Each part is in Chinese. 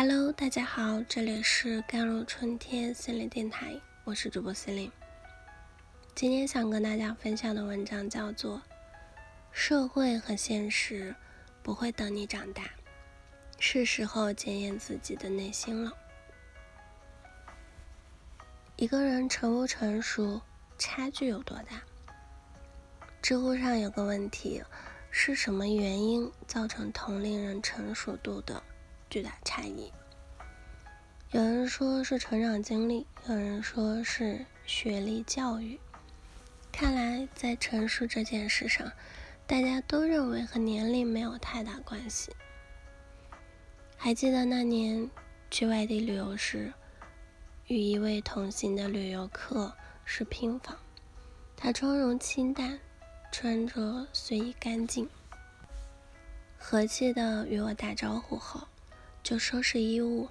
Hello，大家好，这里是甘露春天心灵电台，我是主播心灵。今天想跟大家分享的文章叫做《社会和现实不会等你长大，是时候检验自己的内心了》。一个人成不成熟，差距有多大？知乎上有个问题：是什么原因造成同龄人成熟度的？巨大差异。有人说是成长经历，有人说是学历教育。看来在成熟这件事上，大家都认为和年龄没有太大关系。还记得那年去外地旅游时，与一位同行的旅游客是拼房，他妆容清淡，穿着随意干净，和气的与我打招呼后。就收拾衣物，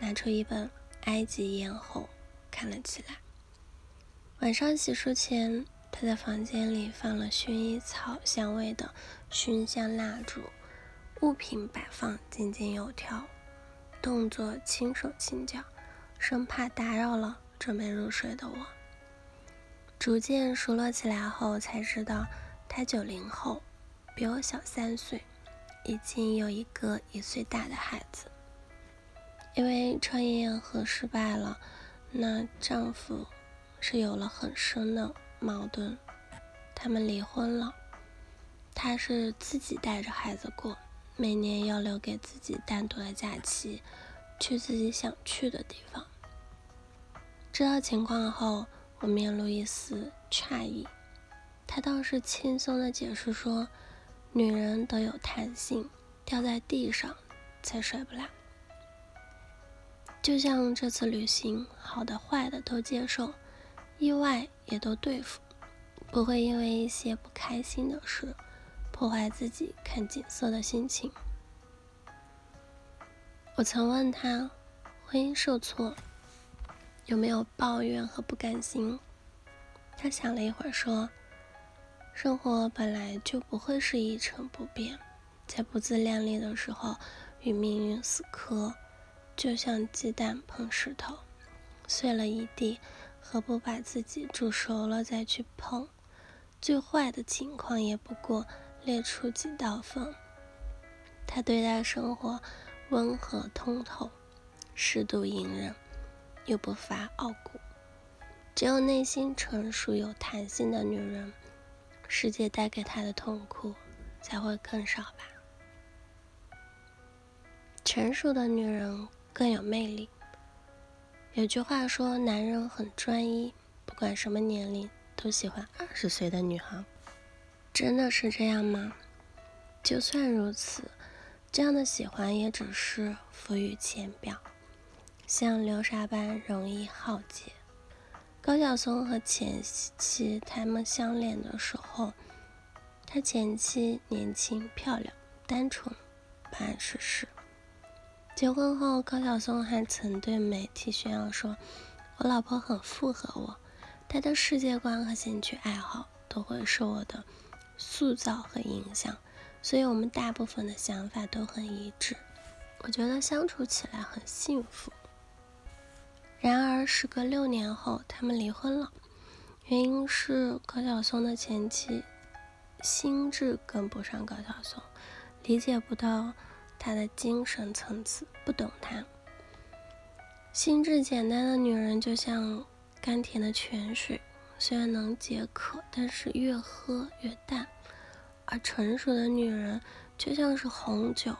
拿出一本埃及艳后看了起来。晚上洗漱前，他在房间里放了薰衣草香味的熏香蜡烛，物品摆放井井有条，动作轻手轻脚，生怕打扰了准备入睡的我。逐渐熟络起来后，才知道他九零后，比我小三岁，已经有一个一岁大的孩子。因为创业和失败了，那丈夫是有了很深的矛盾，他们离婚了。她是自己带着孩子过，每年要留给自己单独的假期，去自己想去的地方。知道情况后，我面露一丝诧异。他倒是轻松的解释说：“女人都有弹性，掉在地上才摔不烂。”就像这次旅行，好的坏的都接受，意外也都对付，不会因为一些不开心的事破坏自己看景色的心情。我曾问他，婚姻受挫有没有抱怨和不甘心？他想了一会儿说：“生活本来就不会是一成不变，在不自量力的时候与命运死磕。”就像鸡蛋碰石头，碎了一地，何不把自己煮熟了再去碰？最坏的情况也不过裂出几道缝。他对待生活温和通透，适度隐忍，又不乏傲骨。只有内心成熟有弹性的女人，世界带给她的痛苦才会更少吧。成熟的女人。更有魅力。有句话说，男人很专一，不管什么年龄都喜欢二十岁的女孩。真的是这样吗？就算如此，这样的喜欢也只是浮于浅表，像流沙般容易耗竭。高晓松和前妻他们相恋的时候，他前妻年轻漂亮、单纯，不谙世事。结婚后，高晓松还曾对媒体炫耀说：“我老婆很符合我，她的世界观和兴趣爱好都会受我的塑造和影响，所以我们大部分的想法都很一致。我觉得相处起来很幸福。”然而，时隔六年后，他们离婚了，原因是高晓松的前妻心智跟不上高晓松，理解不到。她的精神层次不懂他，心智简单的女人就像甘甜的泉水，虽然能解渴，但是越喝越淡；而成熟的女人就像是红酒，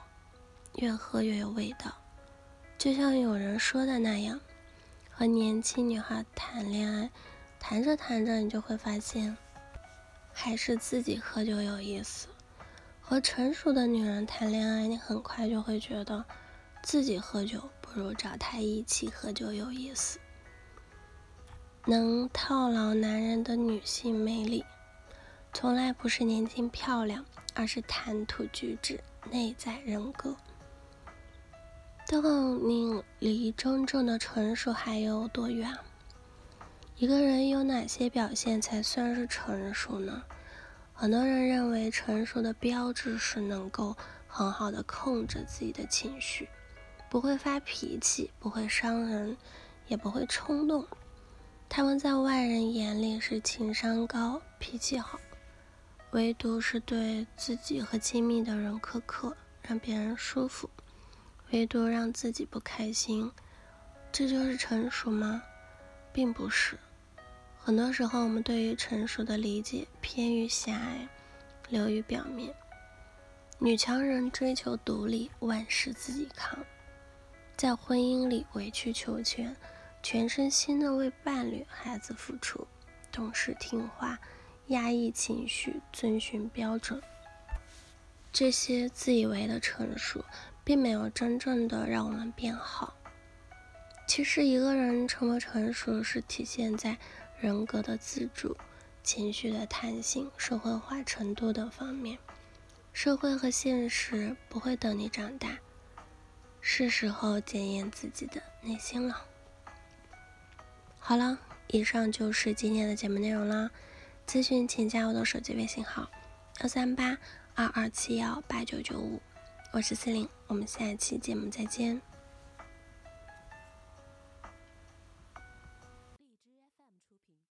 越喝越有味道。就像有人说的那样，和年轻女孩谈恋爱，谈着谈着，你就会发现，还是自己喝酒有意思。和成熟的女人谈恋爱，你很快就会觉得自己喝酒不如找她一起喝酒有意思。能套牢男人的女性魅力，从来不是年轻漂亮，而是谈吐举止、内在人格。当你离真正的成熟还有多远？一个人有哪些表现才算是成熟呢？很多人认为成熟的标志是能够很好的控制自己的情绪，不会发脾气，不会伤人，也不会冲动。他们在外人眼里是情商高、脾气好，唯独是对自己和亲密的人苛刻，让别人舒服，唯独让自己不开心。这就是成熟吗？并不是。很多时候，我们对于成熟的理解偏于狭隘，流于表面。女强人追求独立，万事自己扛，在婚姻里委曲求全。全身心的为伴侣、孩子付出，懂事听话，压抑情绪，遵循标准。这些自以为的成熟，并没有真正的让我们变好。其实，一个人成不成熟，是体现在人格的自主、情绪的弹性、社会化程度等方面。社会和现实不会等你长大，是时候检验自己的内心了。好了，以上就是今天的节目内容了。咨询请加我的手机微信号：幺三八二二七幺八九九五，我是四零，我们下期节目再见。